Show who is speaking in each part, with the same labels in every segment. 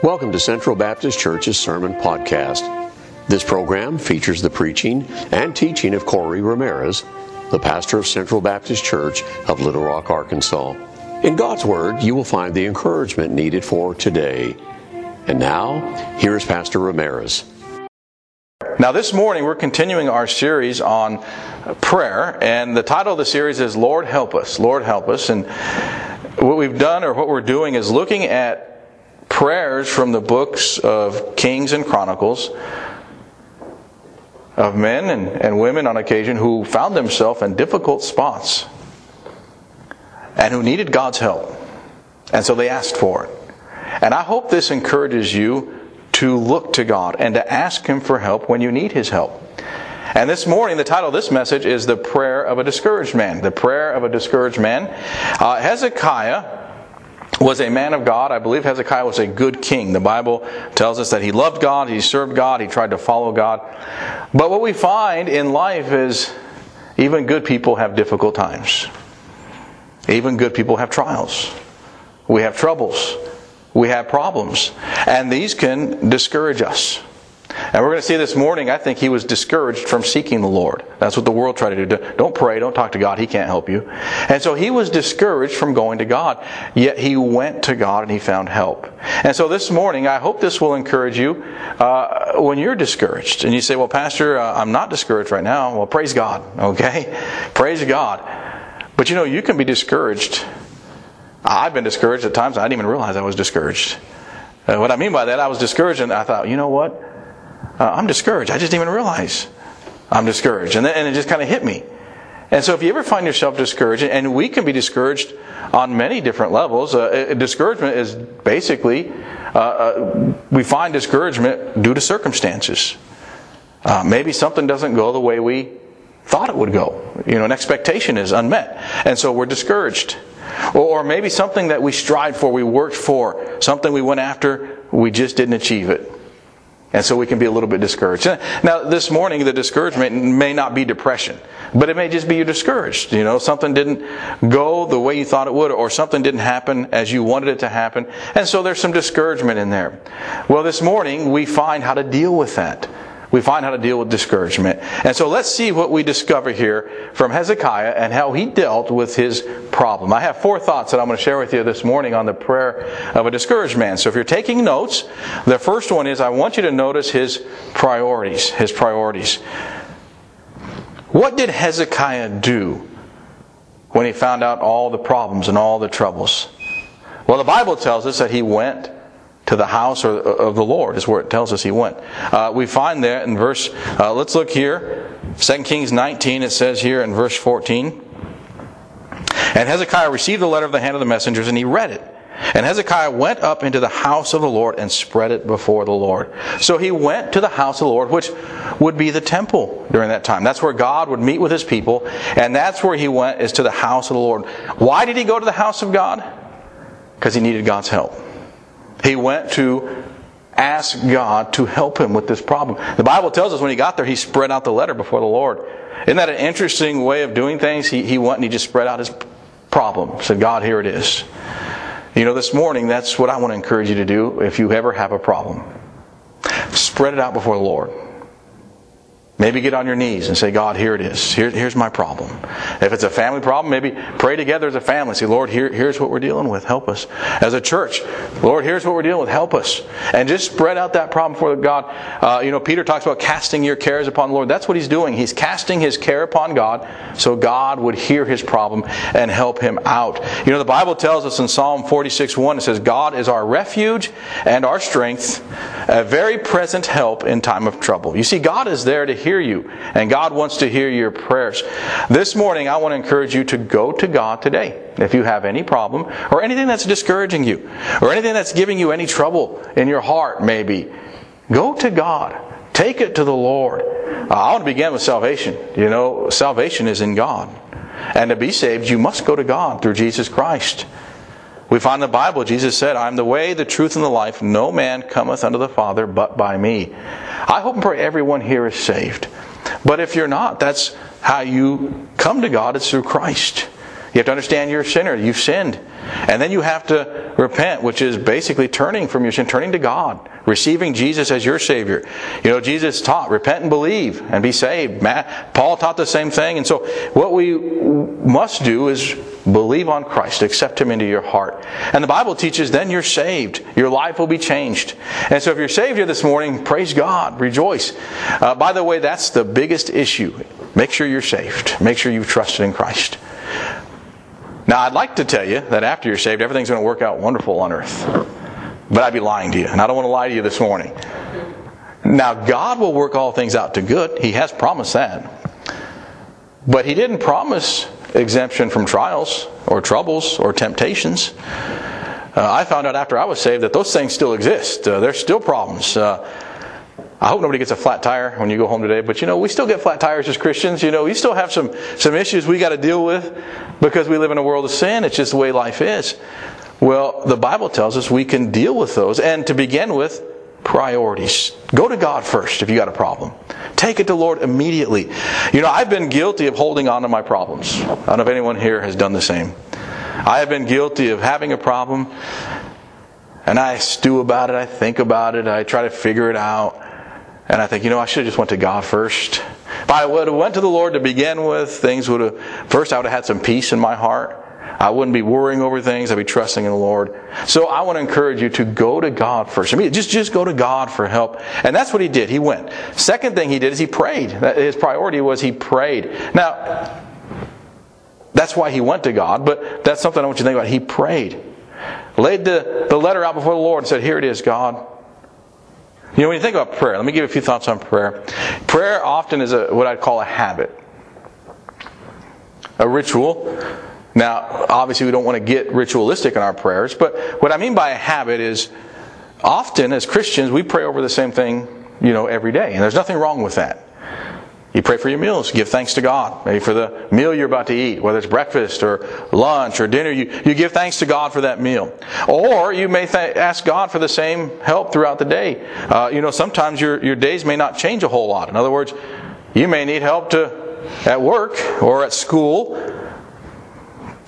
Speaker 1: Welcome to Central Baptist Church's Sermon Podcast. This program features the preaching and teaching of Corey Ramirez, the pastor of Central Baptist Church of Little Rock, Arkansas. In God's Word, you will find the encouragement needed for today. And now, here is Pastor Ramirez.
Speaker 2: Now, this morning we're continuing our series on prayer, and the title of the series is Lord Help Us. Lord Help Us. And what we've done or what we're doing is looking at prayers from the books of Kings and Chronicles of men and, and women on occasion who found themselves in difficult spots and who needed God's help. And so they asked for it. And I hope this encourages you to look to God and to ask Him for help when you need His help. And this morning, the title of this message is The Prayer of a Discouraged Man. The Prayer of a Discouraged Man. Uh, Hezekiah was a man of God. I believe Hezekiah was a good king. The Bible tells us that he loved God, he served God, he tried to follow God. But what we find in life is even good people have difficult times. Even good people have trials. We have troubles. We have problems. And these can discourage us. And we're going to see this morning, I think he was discouraged from seeking the Lord. That's what the world tried to do. Don't pray, don't talk to God, he can't help you. And so he was discouraged from going to God. Yet he went to God and he found help. And so this morning, I hope this will encourage you uh, when you're discouraged. And you say, well, Pastor, uh, I'm not discouraged right now. Well, praise God, okay? praise God. But you know, you can be discouraged. I've been discouraged at times. I didn't even realize I was discouraged. Uh, what I mean by that, I was discouraged and I thought, you know what? Uh, I'm discouraged. I just didn't even realize I'm discouraged. And, then, and it just kind of hit me. And so if you ever find yourself discouraged, and we can be discouraged on many different levels, uh, discouragement is basically, uh, uh, we find discouragement due to circumstances. Uh, maybe something doesn't go the way we thought it would go. You know, an expectation is unmet. And so we're discouraged. Or, or maybe something that we strived for, we worked for, something we went after, we just didn't achieve it. And so we can be a little bit discouraged. Now, this morning, the discouragement may not be depression, but it may just be you're discouraged. You know, something didn't go the way you thought it would, or something didn't happen as you wanted it to happen. And so there's some discouragement in there. Well, this morning, we find how to deal with that we find how to deal with discouragement. And so let's see what we discover here from Hezekiah and how he dealt with his problem. I have four thoughts that I'm going to share with you this morning on the prayer of a discouraged man. So if you're taking notes, the first one is I want you to notice his priorities. His priorities. What did Hezekiah do when he found out all the problems and all the troubles? Well, the Bible tells us that he went to the house of the Lord, is where it tells us he went. Uh, we find that in verse, uh, let's look here, 2 Kings 19, it says here in verse 14. And Hezekiah received the letter of the hand of the messengers, and he read it. And Hezekiah went up into the house of the Lord and spread it before the Lord. So he went to the house of the Lord, which would be the temple during that time. That's where God would meet with his people, and that's where he went, is to the house of the Lord. Why did he go to the house of God? Because he needed God's help. He went to ask God to help him with this problem. The Bible tells us when he got there, he spread out the letter before the Lord. Isn't that an interesting way of doing things? He, he went and he just spread out his problem. Said, God, here it is. You know, this morning, that's what I want to encourage you to do if you ever have a problem. Spread it out before the Lord. Maybe get on your knees and say, God, here it is. Here, here's my problem. If it's a family problem, maybe pray together as a family. Say, Lord, here, here's what we're dealing with. Help us. As a church, Lord, here's what we're dealing with. Help us. And just spread out that problem for God. Uh, you know, Peter talks about casting your cares upon the Lord. That's what he's doing. He's casting his care upon God so God would hear his problem and help him out. You know, the Bible tells us in Psalm 46 1, it says, God is our refuge and our strength, a very present help in time of trouble. You see, God is there to hear hear you, and God wants to hear your prayers. This morning, I want to encourage you to go to God today. If you have any problem, or anything that's discouraging you, or anything that's giving you any trouble in your heart, maybe, go to God. Take it to the Lord. Uh, I want to begin with salvation. You know, salvation is in God. And to be saved, you must go to God through Jesus Christ. We find in the Bible, Jesus said, I am the way, the truth, and the life. No man cometh unto the Father but by me. I hope and pray everyone here is saved. But if you're not, that's how you come to God. It's through Christ. You have to understand you're a sinner. You've sinned. And then you have to repent, which is basically turning from your sin, turning to God, receiving Jesus as your Savior. You know, Jesus taught, repent and believe and be saved. Paul taught the same thing. And so what we must do is believe on Christ, accept Him into your heart. And the Bible teaches then you're saved. Your life will be changed. And so if you're saved here this morning, praise God, rejoice. Uh, by the way, that's the biggest issue. Make sure you're saved. Make sure you've trusted in Christ. Now, I'd like to tell you that after you're saved, everything's going to work out wonderful on earth. But I'd be lying to you, and I don't want to lie to you this morning. Now, God will work all things out to good. He has promised that. But He didn't promise exemption from trials or troubles or temptations. Uh, I found out after I was saved that those things still exist. Uh, there's still problems. Uh, I hope nobody gets a flat tire when you go home today, but you know, we still get flat tires as Christians. You know, we still have some, some issues we got to deal with because we live in a world of sin. It's just the way life is. Well, the Bible tells us we can deal with those. And to begin with, priorities. Go to God first if you got a problem. Take it to Lord immediately. You know, I've been guilty of holding on to my problems. I don't know if anyone here has done the same. I have been guilty of having a problem and I stew about it, I think about it, I try to figure it out. And I think, you know, I should have just went to God first. If I would have went to the Lord to begin with, things would have, first I would have had some peace in my heart. I wouldn't be worrying over things. I'd be trusting in the Lord. So I want to encourage you to go to God first. I mean, just, just go to God for help. And that's what he did. He went. Second thing he did is he prayed. His priority was he prayed. Now, that's why he went to God, but that's something I want you to think about. He prayed. Laid the, the letter out before the Lord and said, Here it is, God. You know, when you think about prayer, let me give you a few thoughts on prayer. Prayer often is a, what I'd call a habit, a ritual. Now, obviously, we don't want to get ritualistic in our prayers, but what I mean by a habit is often as Christians, we pray over the same thing, you know, every day, and there's nothing wrong with that. You pray for your meals, give thanks to God. Maybe for the meal you're about to eat, whether it's breakfast or lunch or dinner, you, you give thanks to God for that meal. Or you may th- ask God for the same help throughout the day. Uh, you know, sometimes your, your days may not change a whole lot. In other words, you may need help to at work or at school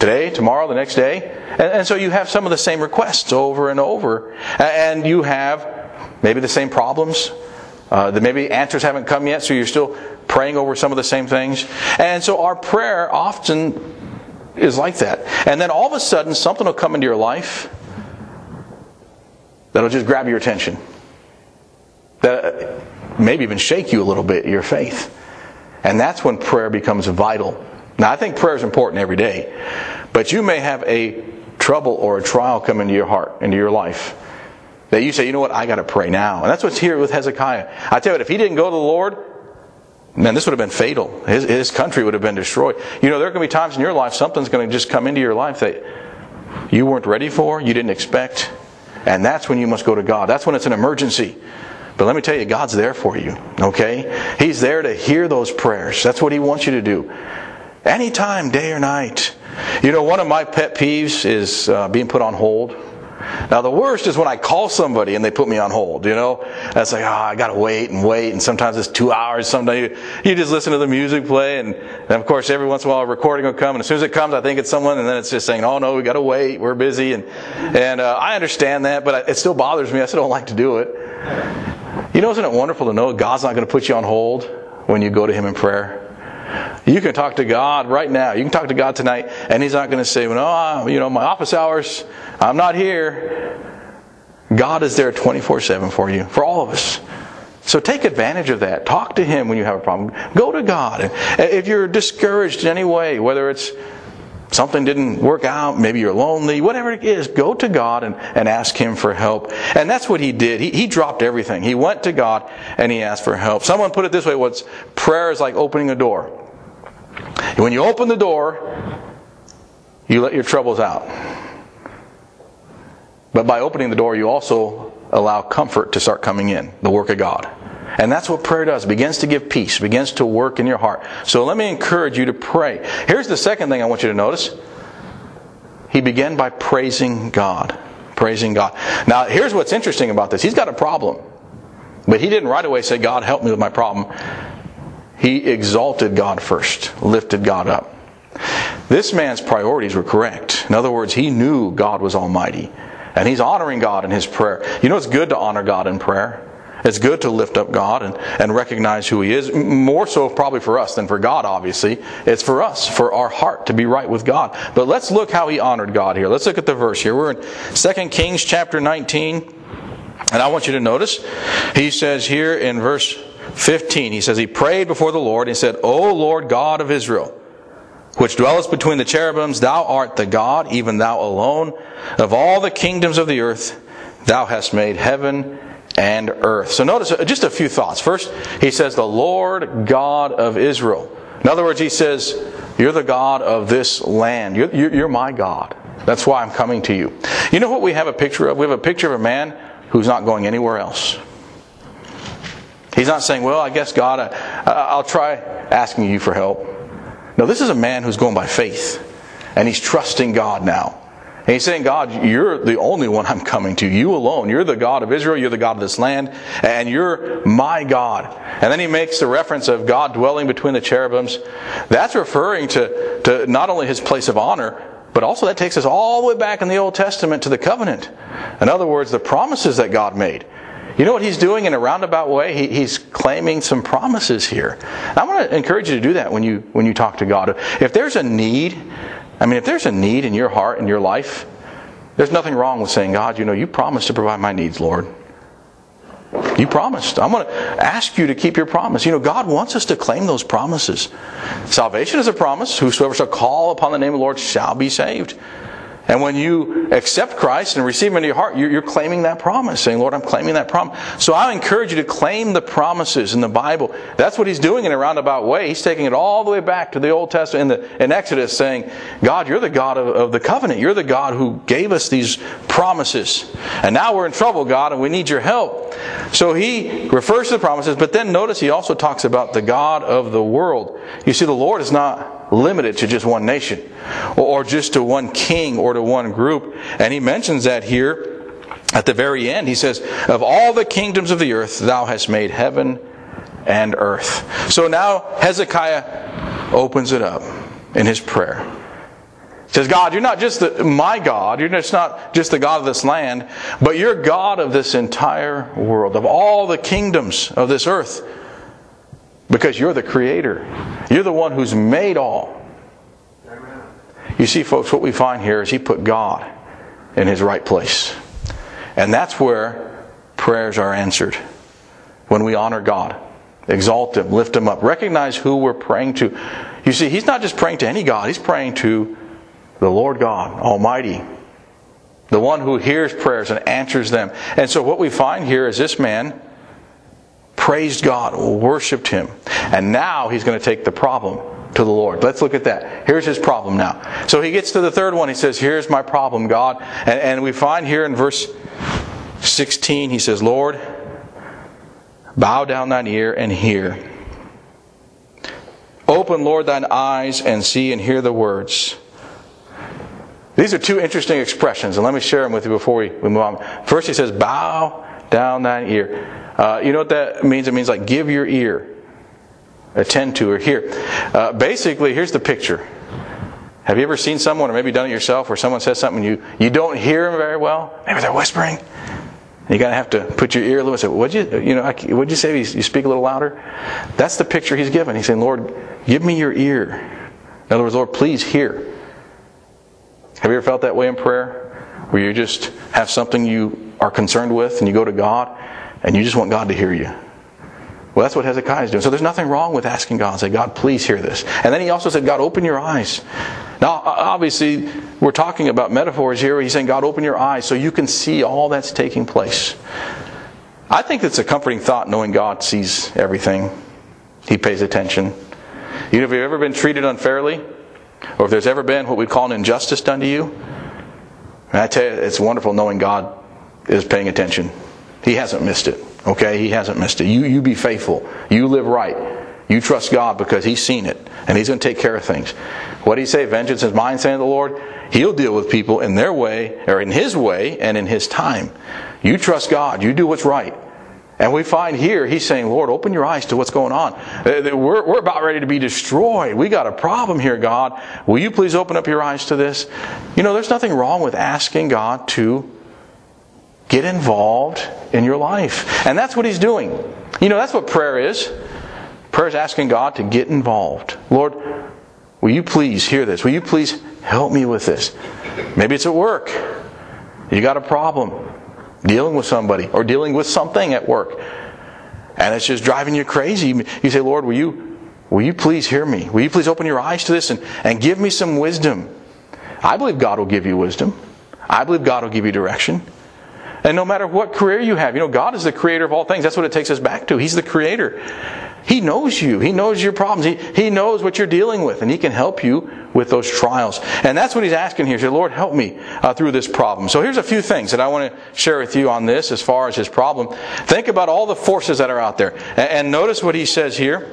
Speaker 2: today, tomorrow, the next day. And, and so you have some of the same requests over and over. And you have maybe the same problems. Uh, that maybe answers haven't come yet, so you're still praying over some of the same things. And so our prayer often is like that. And then all of a sudden, something will come into your life that'll just grab your attention. That maybe even shake you a little bit, your faith. And that's when prayer becomes vital. Now, I think prayer is important every day, but you may have a trouble or a trial come into your heart, into your life, that you say, you know what, I got to pray now. And that's what's here with Hezekiah. I tell you what, if he didn't go to the Lord, Man, this would have been fatal. His, his country would have been destroyed. You know, there are going to be times in your life something's going to just come into your life that you weren't ready for, you didn't expect, and that's when you must go to God. That's when it's an emergency. But let me tell you, God's there for you, okay? He's there to hear those prayers. That's what He wants you to do. Anytime, day or night. You know, one of my pet peeves is uh, being put on hold now the worst is when I call somebody and they put me on hold, you know? That's like, oh, I gotta wait and wait, and sometimes it's two hours, sometimes you, you just listen to the music play, and, and, of course every once in a while a recording will come, and as soon as it comes, I think it's someone, and then it's just saying, oh no, we gotta wait, we're busy, and, and uh, I understand that, but it still bothers me, I still don't like to do it. You know, isn't it wonderful to know God's not gonna put you on hold when you go to Him in prayer? You can talk to God right now. You can talk to God tonight, and He's not going to say, "Well, no, you know, my office hours, I'm not here." God is there 24/7 for you, for all of us. So take advantage of that. Talk to Him when you have a problem. Go to God. If you're discouraged in any way, whether it's something didn't work out, maybe you're lonely, whatever it is, go to God and, and ask Him for help. And that's what he did. He, he dropped everything. He went to God and he asked for help. Someone put it this way, what's prayer is like opening a door. When you open the door, you let your troubles out. But by opening the door, you also allow comfort to start coming in, the work of God. And that's what prayer does. Begins to give peace, begins to work in your heart. So let me encourage you to pray. Here's the second thing I want you to notice. He began by praising God. Praising God. Now, here's what's interesting about this. He's got a problem. But he didn't right away say, God, help me with my problem. He exalted God first, lifted God up. This man's priorities were correct. In other words, he knew God was almighty. And he's honoring God in his prayer. You know, it's good to honor God in prayer. It's good to lift up God and, and recognize who He is. More so, probably for us than for God, obviously. It's for us, for our heart to be right with God. But let's look how He honored God here. Let's look at the verse here. We're in 2 Kings chapter 19. And I want you to notice, He says here in verse 15, He says, He prayed before the Lord and said, O Lord God of Israel, which dwellest between the cherubims, thou art the God, even thou alone, of all the kingdoms of the earth, thou hast made heaven and earth. So notice uh, just a few thoughts. First, he says, the Lord God of Israel. In other words, he says, You're the God of this land. You're, you're, my God. That's why I'm coming to you. You know what we have a picture of? We have a picture of a man who's not going anywhere else. He's not saying, Well, I guess God, I, I'll try asking you for help. No, this is a man who's going by faith, and he's trusting God now. And he's saying, God, you're the only one I'm coming to. You alone. You're the God of Israel. You're the God of this land. And you're my God. And then he makes the reference of God dwelling between the cherubims. That's referring to, to not only his place of honor, but also that takes us all the way back in the Old Testament to the covenant. In other words, the promises that God made. You know what he's doing in a roundabout way? He, he's claiming some promises here. I want to encourage you to do that when you when you talk to God. If there's a need, I mean, if there's a need in your heart, in your life, there's nothing wrong with saying, God, you know, you promised to provide my needs, Lord. You promised. I'm going to ask you to keep your promise. You know, God wants us to claim those promises. Salvation is a promise. Whosoever shall call upon the name of the Lord shall be saved. And when you accept Christ and receive Him into your heart, you're, claiming that promise, saying, Lord, I'm claiming that promise. So I encourage you to claim the promises in the Bible. That's what He's doing in a roundabout way. He's taking it all the way back to the Old Testament in, the, in Exodus, saying, God, you're the God of, of the covenant. You're the God who gave us these promises. And now we're in trouble, God, and we need your help. So He refers to the promises, but then notice He also talks about the God of the world. You see, the Lord is not limited to just one nation or just to one king or to one group. And he mentions that here at the very end. He says, Of all the kingdoms of the earth, thou hast made heaven and earth. So now Hezekiah opens it up in his prayer. He says, God, you're not just the, my God, you're just not just the God of this land, but you're God of this entire world, of all the kingdoms of this earth. Because you're the creator. You're the one who's made all. You see, folks, what we find here is he put God in his right place. And that's where prayers are answered. When we honor God, exalt Him, lift Him up, recognize who we're praying to. You see, He's not just praying to any God, He's praying to the Lord God Almighty, the one who hears prayers and answers them. And so, what we find here is this man praised God, worshiped Him. And now he's going to take the problem to the Lord. Let's look at that. Here's his problem now. So he gets to the third one. He says, Here's my problem, God. And, and we find here in verse 16, he says, Lord, bow down thine ear and hear. Open, Lord, thine eyes and see and hear the words. These are two interesting expressions, and let me share them with you before we, we move on. First, he says, Bow down thine ear. Uh, you know what that means? It means like give your ear, attend to or hear. Uh, basically, here's the picture. Have you ever seen someone, or maybe done it yourself, where someone says something you you don't hear them very well? Maybe they're whispering. You gotta have to put your ear a little. Say, what'd you you know? What'd you say? You speak a little louder. That's the picture he's given. He's saying, Lord, give me your ear. In other words, Lord, please hear. Have you ever felt that way in prayer, where you just have something you are concerned with, and you go to God, and you just want God to hear you. Well, that's what Hezekiah is doing. So there's nothing wrong with asking God, say, God, please hear this. And then he also said, God, open your eyes. Now, obviously, we're talking about metaphors here. He's saying, God, open your eyes so you can see all that's taking place. I think it's a comforting thought knowing God sees everything, He pays attention. You know, if you've ever been treated unfairly, or if there's ever been what we call an injustice done to you, I tell you, it's wonderful knowing God is paying attention. He hasn't missed it. Okay? He hasn't missed it. You, you be faithful. You live right. You trust God because He's seen it and He's going to take care of things. What did He say? Vengeance is mine, saying the Lord. He'll deal with people in their way or in His way and in His time. You trust God. You do what's right. And we find here, he's saying, Lord, open your eyes to what's going on. Uh, we're, we're about ready to be destroyed. We got a problem here, God. Will you please open up your eyes to this? You know, there's nothing wrong with asking God to get involved in your life. And that's what he's doing. You know, that's what prayer is. Prayer is asking God to get involved. Lord, will you please hear this? Will you please help me with this? Maybe it's at work. You got a problem dealing with somebody or dealing with something at work. And it's just driving you crazy. You say, Lord, will you, will you please hear me? Will you please open your eyes to this and, and give me some wisdom? I believe God will give you wisdom. I believe God will give you direction. And no matter what career you have, you know, God is the creator of all things. That's what it takes us back to. He's the creator. He knows you. He knows your problems. He, he knows what you're dealing with, and He can help you with those trials. And that's what He's asking here. He said, Lord, help me uh, through this problem. So here's a few things that I want to share with you on this as far as His problem. Think about all the forces that are out there. And, and notice what He says here.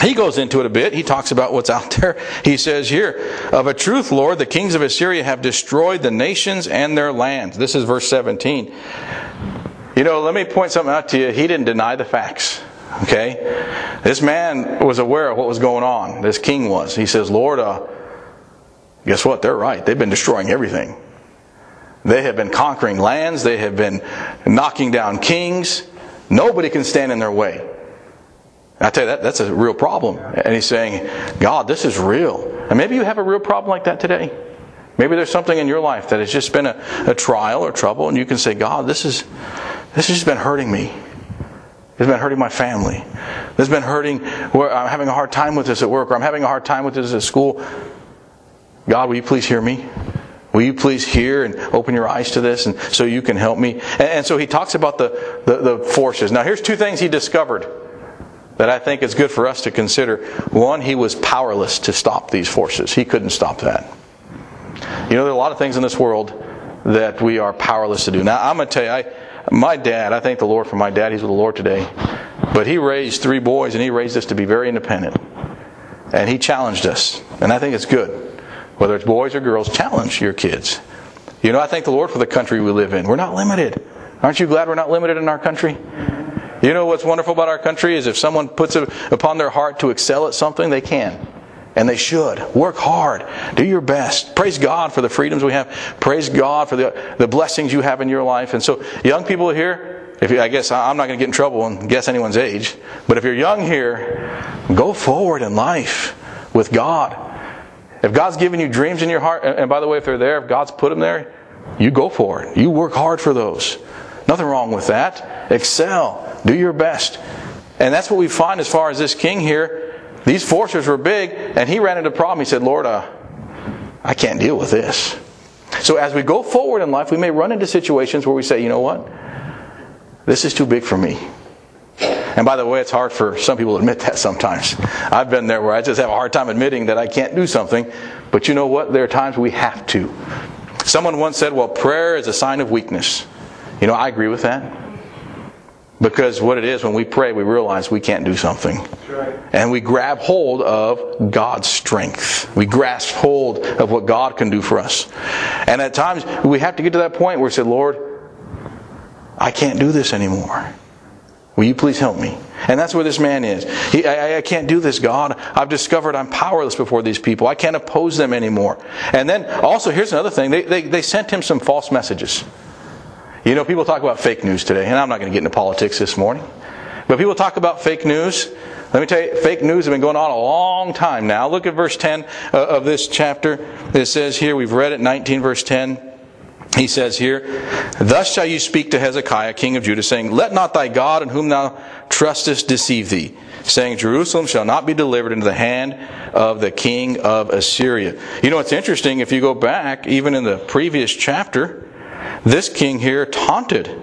Speaker 2: He goes into it a bit. He talks about what's out there. He says here, Of a truth, Lord, the kings of Assyria have destroyed the nations and their lands. This is verse 17. You know, let me point something out to you. He didn't deny the facts. Okay? This man was aware of what was going on. This king was. He says, Lord, uh, guess what? They're right. They've been destroying everything. They have been conquering lands. They have been knocking down kings. Nobody can stand in their way. I tell you, that, that's a real problem. And he's saying, God, this is real. And maybe you have a real problem like that today. Maybe there's something in your life that has just been a, a trial or trouble, and you can say, God, this is this has just been hurting me. It's been hurting my family. It's been hurting where I'm having a hard time with this at work, or I'm having a hard time with this at school. God, will you please hear me? Will you please hear and open your eyes to this and so you can help me? And, and so he talks about the, the, the forces. Now here's two things he discovered that I think is good for us to consider. One, he was powerless to stop these forces. He couldn't stop that. You know, there are a lot of things in this world that we are powerless to do. Now, I'm going to tell you, I, my dad, I thank the Lord for my dad. He's with the Lord today. But he raised three boys and he raised us to be very independent. And he challenged us. And I think it's good. Whether it's boys or girls, challenge your kids. You know, I thank the Lord for the country we live in. We're not limited. Aren't you glad we're not limited in our country? You know what's wonderful about our country is if someone puts it upon their heart to excel at something, they can. And they should. Work hard. Do your best. Praise God for the freedoms we have. Praise God for the, the blessings you have in your life. And so, young people here, if you, I guess I'm not going to get in trouble and guess anyone's age, but if you're young here, go forward in life with God. If God's given you dreams in your heart, and by the way, if they're there, if God's put them there, you go for it. You work hard for those. Nothing wrong with that. Excel. Do your best. And that's what we find as far as this king here these forces were big, and he ran into a problem. He said, Lord, uh, I can't deal with this. So as we go forward in life, we may run into situations where we say, you know what? This is too big for me. And by the way, it's hard for some people to admit that sometimes. I've been there where I just have a hard time admitting that I can't do something. But you know what? There are times we have to. Someone once said, well, prayer is a sign of weakness. You know, I agree with that. Because what it is, when we pray, we realize we can't do something. Right. And we grab hold of God's strength. We grasp hold of what God can do for us. And at times, we have to get to that point where we say, Lord, I can't do this anymore. Will you please help me? And that's where this man is. He, I, I, can't do this, God. I've discovered I'm powerless before these people. I can't oppose them anymore. And then also, here's another thing they, they, they sent him some false messages. You know, people talk about fake news today, and I'm not going to get into politics this morning. But people talk about fake news. Let me tell you, fake news has been going on a long time now. Look at verse 10 uh, of this chapter. It says here, we've read it, 19 verse 10. He says here, Thus shall you speak to Hezekiah, king of Judah, saying, Let not thy God in whom thou trustest deceive thee, saying, Jerusalem shall not be delivered into the hand of the king of Assyria. You know, it's interesting, if you go back, even in the previous chapter, this king here taunted.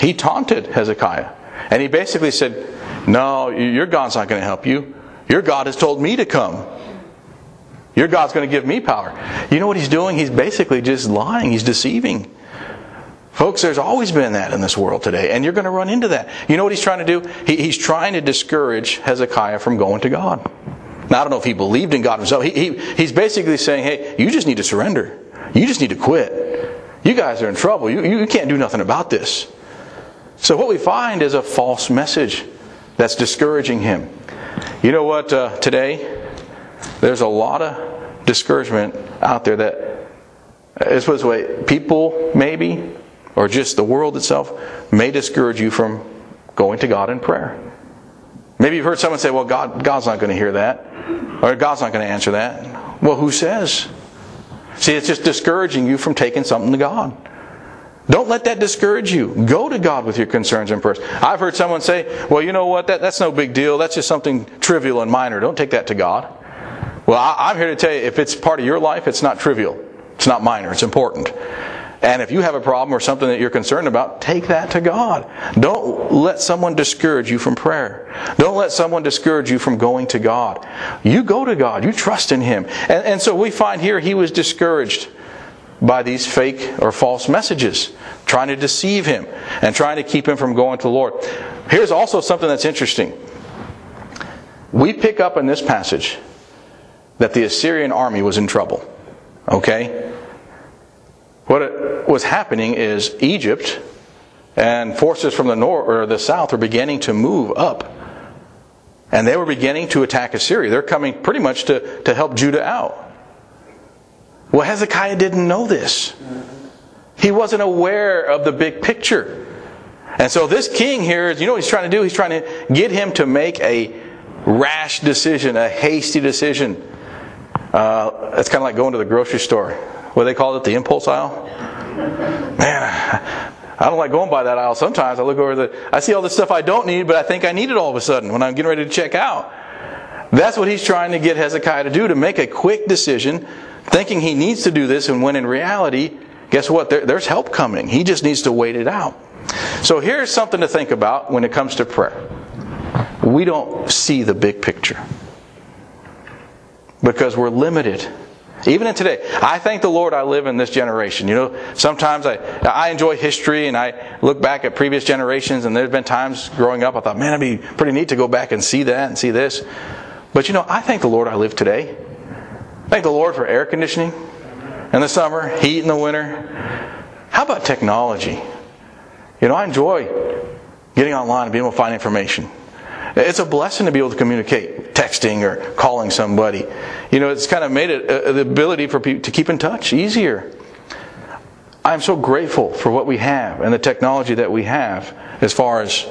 Speaker 2: He taunted Hezekiah. And he basically said, No, your God's not going to help you. Your God has told me to come. Your God's going to give me power. You know what he's doing? He's basically just lying, he's deceiving. Folks, there's always been that in this world today, and you're going to run into that. You know what he's trying to do? He, he's trying to discourage Hezekiah from going to God. Now, I don't know if he believed in God himself. He, he, he's basically saying, hey, you just need to surrender. You just need to quit. You guys are in trouble. You, you can't do nothing about this. So what we find is a false message that's discouraging him. You know what, uh, today, there's a lot of discouragement out there that, this was way, people maybe, or just the world itself, may discourage you from going to God in prayer. Maybe you've heard someone say, well, God, God's not going to hear that, or God's not going to answer that. Well, who says? See, it's just discouraging you from taking something to God. Don't let that discourage you. Go to God with your concerns and prayers. I've heard someone say, well, you know what? That, that's no big deal. That's just something trivial and minor. Don't take that to God. Well, I, I'm here to tell you if it's part of your life, it's not trivial. It's not minor. It's important. And if you have a problem or something that you're concerned about, take that to God. Don't let someone discourage you from prayer. Don't let someone discourage you from going to God. You go to God. You trust in Him. And, and so we find here he was discouraged by these fake or false messages, trying to deceive him and trying to keep him from going to the Lord. Here's also something that's interesting. We pick up in this passage that the Assyrian army was in trouble. Okay? What was happening is Egypt and forces from the north or the south were beginning to move up. And they were beginning to attack Assyria. They're coming pretty much to, to help Judah out. Well, Hezekiah didn't know this. He wasn't aware of the big picture. And so this king here, you know what he's trying to do? He's trying to get him to make a rash decision, a hasty decision. Uh, it's kind of like going to the grocery store. What they call it, the impulse aisle. Man, I don't like going by that aisle. Sometimes I look over the, I see all the stuff I don't need, but I think I need it all of a sudden when I'm getting ready to check out. That's what he's trying to get Hezekiah to do, to make a quick decision thinking he needs to do this, and when in reality, guess what? There, there's help coming. He just needs to wait it out. So here's something to think about when it comes to prayer. We don't see the big picture because we're limited. Even in today, I thank the Lord I live in this generation. You know, sometimes I, I enjoy history and I look back at previous generations, and there's been times growing up I thought, man, it'd be pretty neat to go back and see that and see this. But you know, I thank the Lord I live today. Thank the Lord for air conditioning in the summer, heat in the winter. How about technology? You know, I enjoy getting online and being able to find information. It's a blessing to be able to communicate, texting or calling somebody. You know, it's kind of made it uh, the ability for people to keep in touch easier. I'm so grateful for what we have and the technology that we have as far as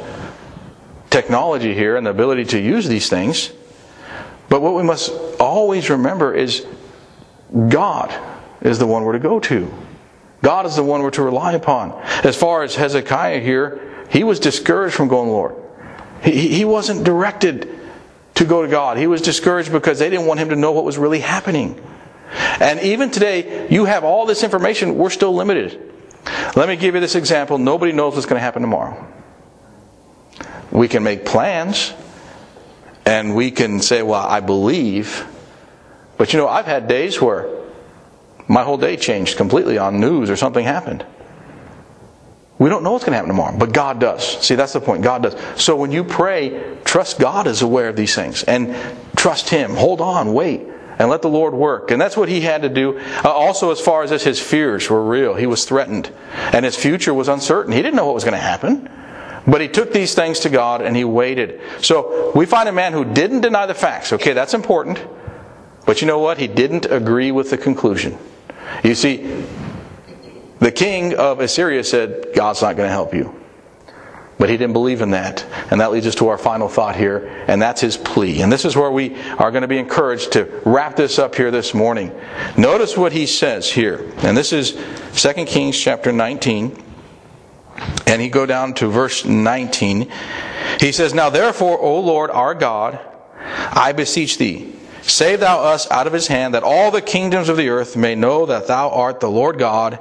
Speaker 2: technology here and the ability to use these things. But what we must always remember is God is the one we're to go to. God is the one we're to rely upon. As far as Hezekiah here, he was discouraged from going Lord. He, he wasn't directed to go to God. He was discouraged because they didn't want him to know what was really happening. And even today, you have all this information, we're still limited. Let me give you this example. Nobody knows what's going to happen tomorrow. We can make plans, and we can say, well, I believe. But you know, I've had days where my whole day changed completely on news or something happened. We don't know what's going to happen tomorrow, but God does. See, that's the point. God does. So when you pray, trust God is aware of these things and trust Him. Hold on, wait, and let the Lord work. And that's what he had to do. Uh, also, as far as this, his fears were real. He was threatened, and his future was uncertain. He didn't know what was going to happen. But he took these things to God and he waited. So we find a man who didn't deny the facts. Okay, that's important. But you know what? He didn't agree with the conclusion. You see, the king of Assyria said, God's not going to help you. But he didn't believe in that. And that leads us to our final thought here, and that's his plea. And this is where we are going to be encouraged to wrap this up here this morning. Notice what he says here. And this is 2 Kings chapter 19. And he go down to verse 19. He says, Now therefore, O Lord our God, I beseech thee, save thou us out of his hand, that all the kingdoms of the earth may know that thou art the Lord God,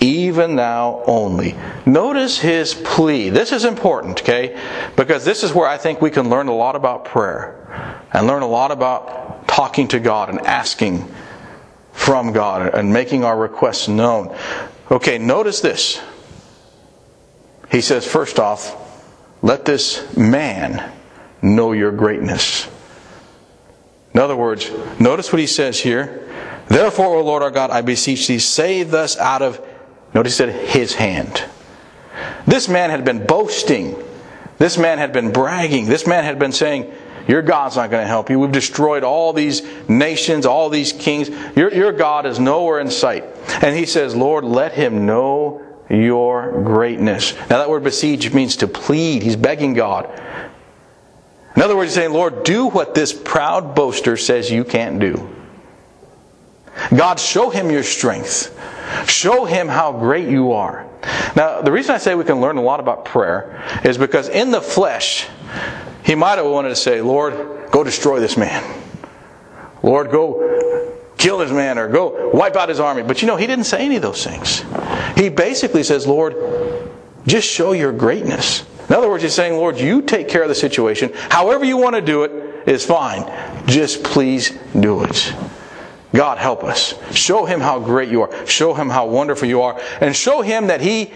Speaker 2: even now only. Notice his plea. This is important, okay? Because this is where I think we can learn a lot about prayer and learn a lot about talking to God and asking from God and making our requests known. Okay, notice this. He says, first off, let this man know your greatness. In other words, notice what he says here. Therefore, O Lord our God, I beseech thee, save us out of, notice said, his hand. This man had been boasting. This man had been bragging. This man had been saying, Your God's not going to help you. We've destroyed all these nations, all these kings. Your, your God is nowhere in sight. And he says, Lord, let him know your greatness. Now, that word besiege means to plead. He's begging God. In other words, he's saying, Lord, do what this proud boaster says you can't do. God, show him your strength. Show him how great you are. Now, the reason I say we can learn a lot about prayer is because in the flesh, he might have wanted to say, Lord, go destroy this man. Lord, go kill this man or go wipe out his army. But you know, he didn't say any of those things. He basically says, Lord, just show your greatness. In other words, he's saying, Lord, you take care of the situation. However you want to do it is fine. Just please do it. God, help us. Show him how great you are. Show him how wonderful you are. And show him that he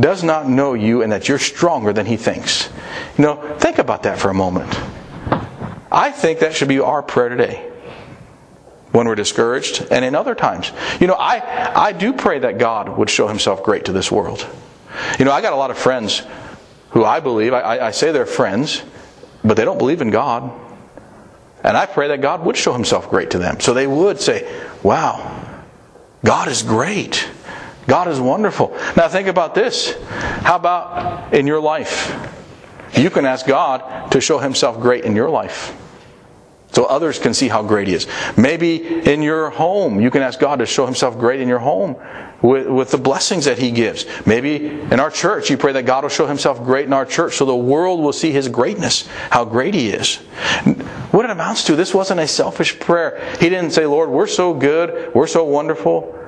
Speaker 2: does not know you and that you're stronger than he thinks. You know, think about that for a moment. I think that should be our prayer today when we're discouraged and in other times. You know, I, I do pray that God would show himself great to this world. You know, I got a lot of friends who I believe, I, I say they're friends, but they don't believe in God. And I pray that God would show himself great to them. So they would say, wow, God is great. God is wonderful. Now think about this. How about in your life? You can ask God to show himself great in your life. So others can see how great he is. Maybe in your home, you can ask God to show himself great in your home with, with the blessings that he gives. Maybe in our church, you pray that God will show himself great in our church so the world will see his greatness, how great he is. What it amounts to, this wasn't a selfish prayer. He didn't say, Lord, we're so good, we're so wonderful,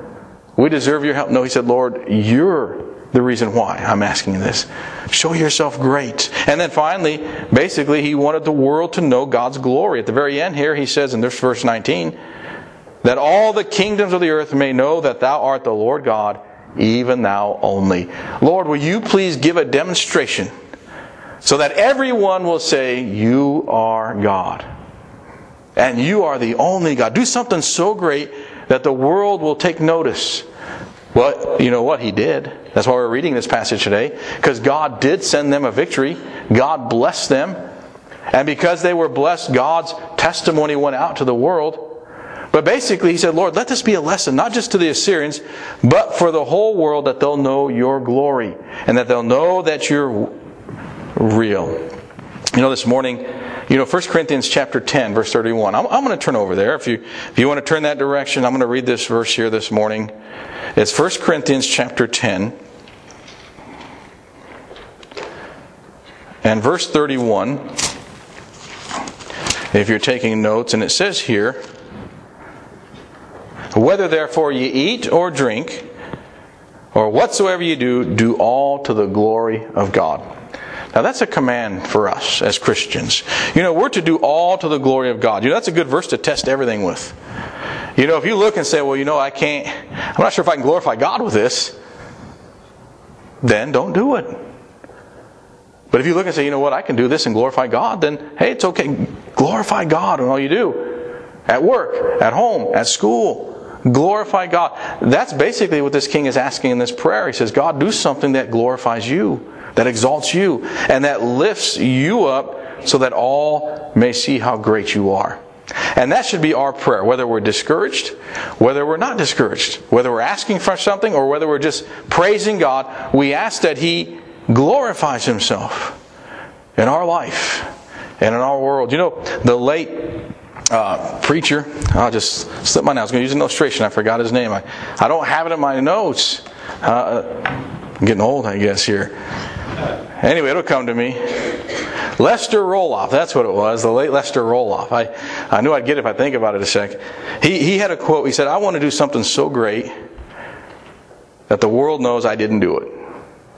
Speaker 2: we deserve your help. No, he said, Lord, you're the reason why I'm asking this. Show yourself great. And then finally, basically, he wanted the world to know God's glory. At the very end here, he says in this verse 19, that all the kingdoms of the earth may know that thou art the Lord God, even thou only. Lord, will you please give a demonstration so that everyone will say, You are God. And you are the only God. Do something so great that the world will take notice well, you know what? He did. That's why we're reading this passage today. Because God did send them a victory. God blessed them. And because they were blessed, God's testimony went out to the world. But basically, he said, Lord, let this be a lesson, not just to the Assyrians, but for the whole world that they'll know your glory and that they'll know that you're real. You know, this morning, you know, 1 Corinthians chapter 10, verse 31. I'm, I'm going to turn over there. If you, if you want to turn that direction, I'm going to read this verse here this morning. It's 1 Corinthians chapter 10 and verse 31. If you're taking notes, and it says here, Whether therefore ye eat or drink, or whatsoever you do, do all to the glory of God. Now that's a command for us as Christians. You know, we're to do all to the glory of God. You know, that's a good verse to test everything with. You know, if you look and say, well, you know, I can't, I'm not sure if I can glorify God with this, then don't do it. But if you look and say, you know what, I can do this and glorify God, then hey, it's okay. Glorify God in all you do. At work, at home, at school. Glorify God. That's basically what this king is asking in this prayer. He says, God, do something that glorifies you, that exalts you, and that lifts you up so that all may see how great you are. And that should be our prayer, whether we're discouraged, whether we're not discouraged, whether we're asking for something, or whether we're just praising God. We ask that He glorifies Himself in our life and in our world. You know, the late uh, preacher, I'll just slip my name. I was going to use an illustration. I forgot his name. I, I don't have it in my notes. Uh, I'm getting old, I guess, here. Anyway, it'll come to me. Lester Roloff, that's what it was, the late Lester Roloff. I, I knew I'd get it if I think about it a sec. He, he had a quote. He said, I want to do something so great that the world knows I didn't do it.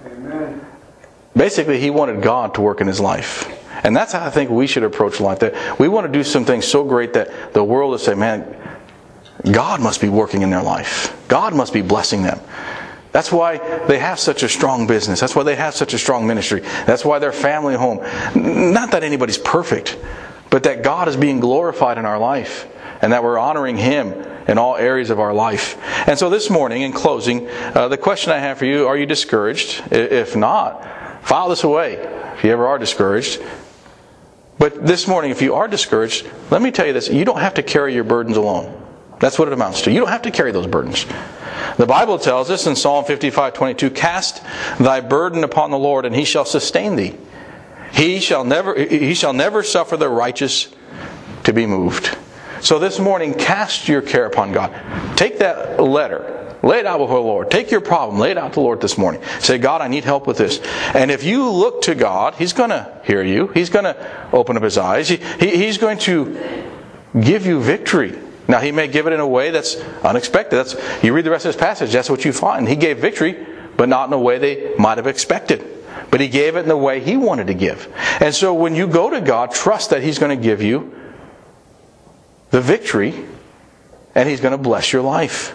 Speaker 2: Amen. Basically, he wanted God to work in his life. And that's how I think we should approach life. That we want to do something so great that the world will say, man, God must be working in their life. God must be blessing them. That's why they have such a strong business. That's why they have such a strong ministry. That's why their family home. Not that anybody's perfect, but that God is being glorified in our life and that we're honoring Him in all areas of our life. And so this morning, in closing, uh, the question I have for you are you discouraged? If not, file this away if you ever are discouraged. But this morning, if you are discouraged, let me tell you this you don't have to carry your burdens alone. That's what it amounts to. You don't have to carry those burdens. The Bible tells us in Psalm 55 22, Cast thy burden upon the Lord, and he shall sustain thee. He shall never, he shall never suffer the righteous to be moved. So this morning, cast your care upon God. Take that letter, lay it out before the Lord. Take your problem, lay it out to the Lord this morning. Say, God, I need help with this. And if you look to God, He's going to hear you. He's going to open up His eyes. He, he, he's going to give you victory. Now, He may give it in a way that's unexpected. That's, you read the rest of this passage, that's what you find. He gave victory, but not in a way they might have expected. But He gave it in the way He wanted to give. And so when you go to God, trust that He's going to give you the victory, and He's going to bless your life.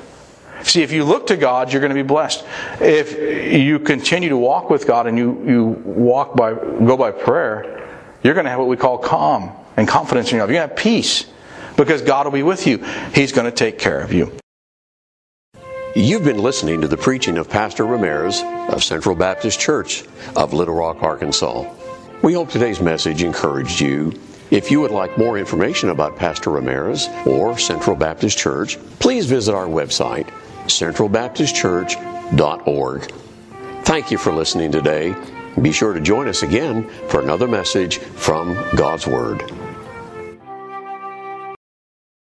Speaker 2: See, if you look to God, you're going to be blessed. If you continue to walk with God and you, you walk by, go by prayer, you're going to have what we call calm and confidence in your life. You're going to have peace because God will be with you. He's going to take care of you.
Speaker 1: You've been listening to the preaching of Pastor Ramirez of Central Baptist Church of Little Rock, Arkansas. We hope today's message encouraged you if you would like more information about Pastor Ramirez or Central Baptist Church, please visit our website, centralbaptistchurch.org. Thank you for listening today. Be sure to join us again for another message from God's Word.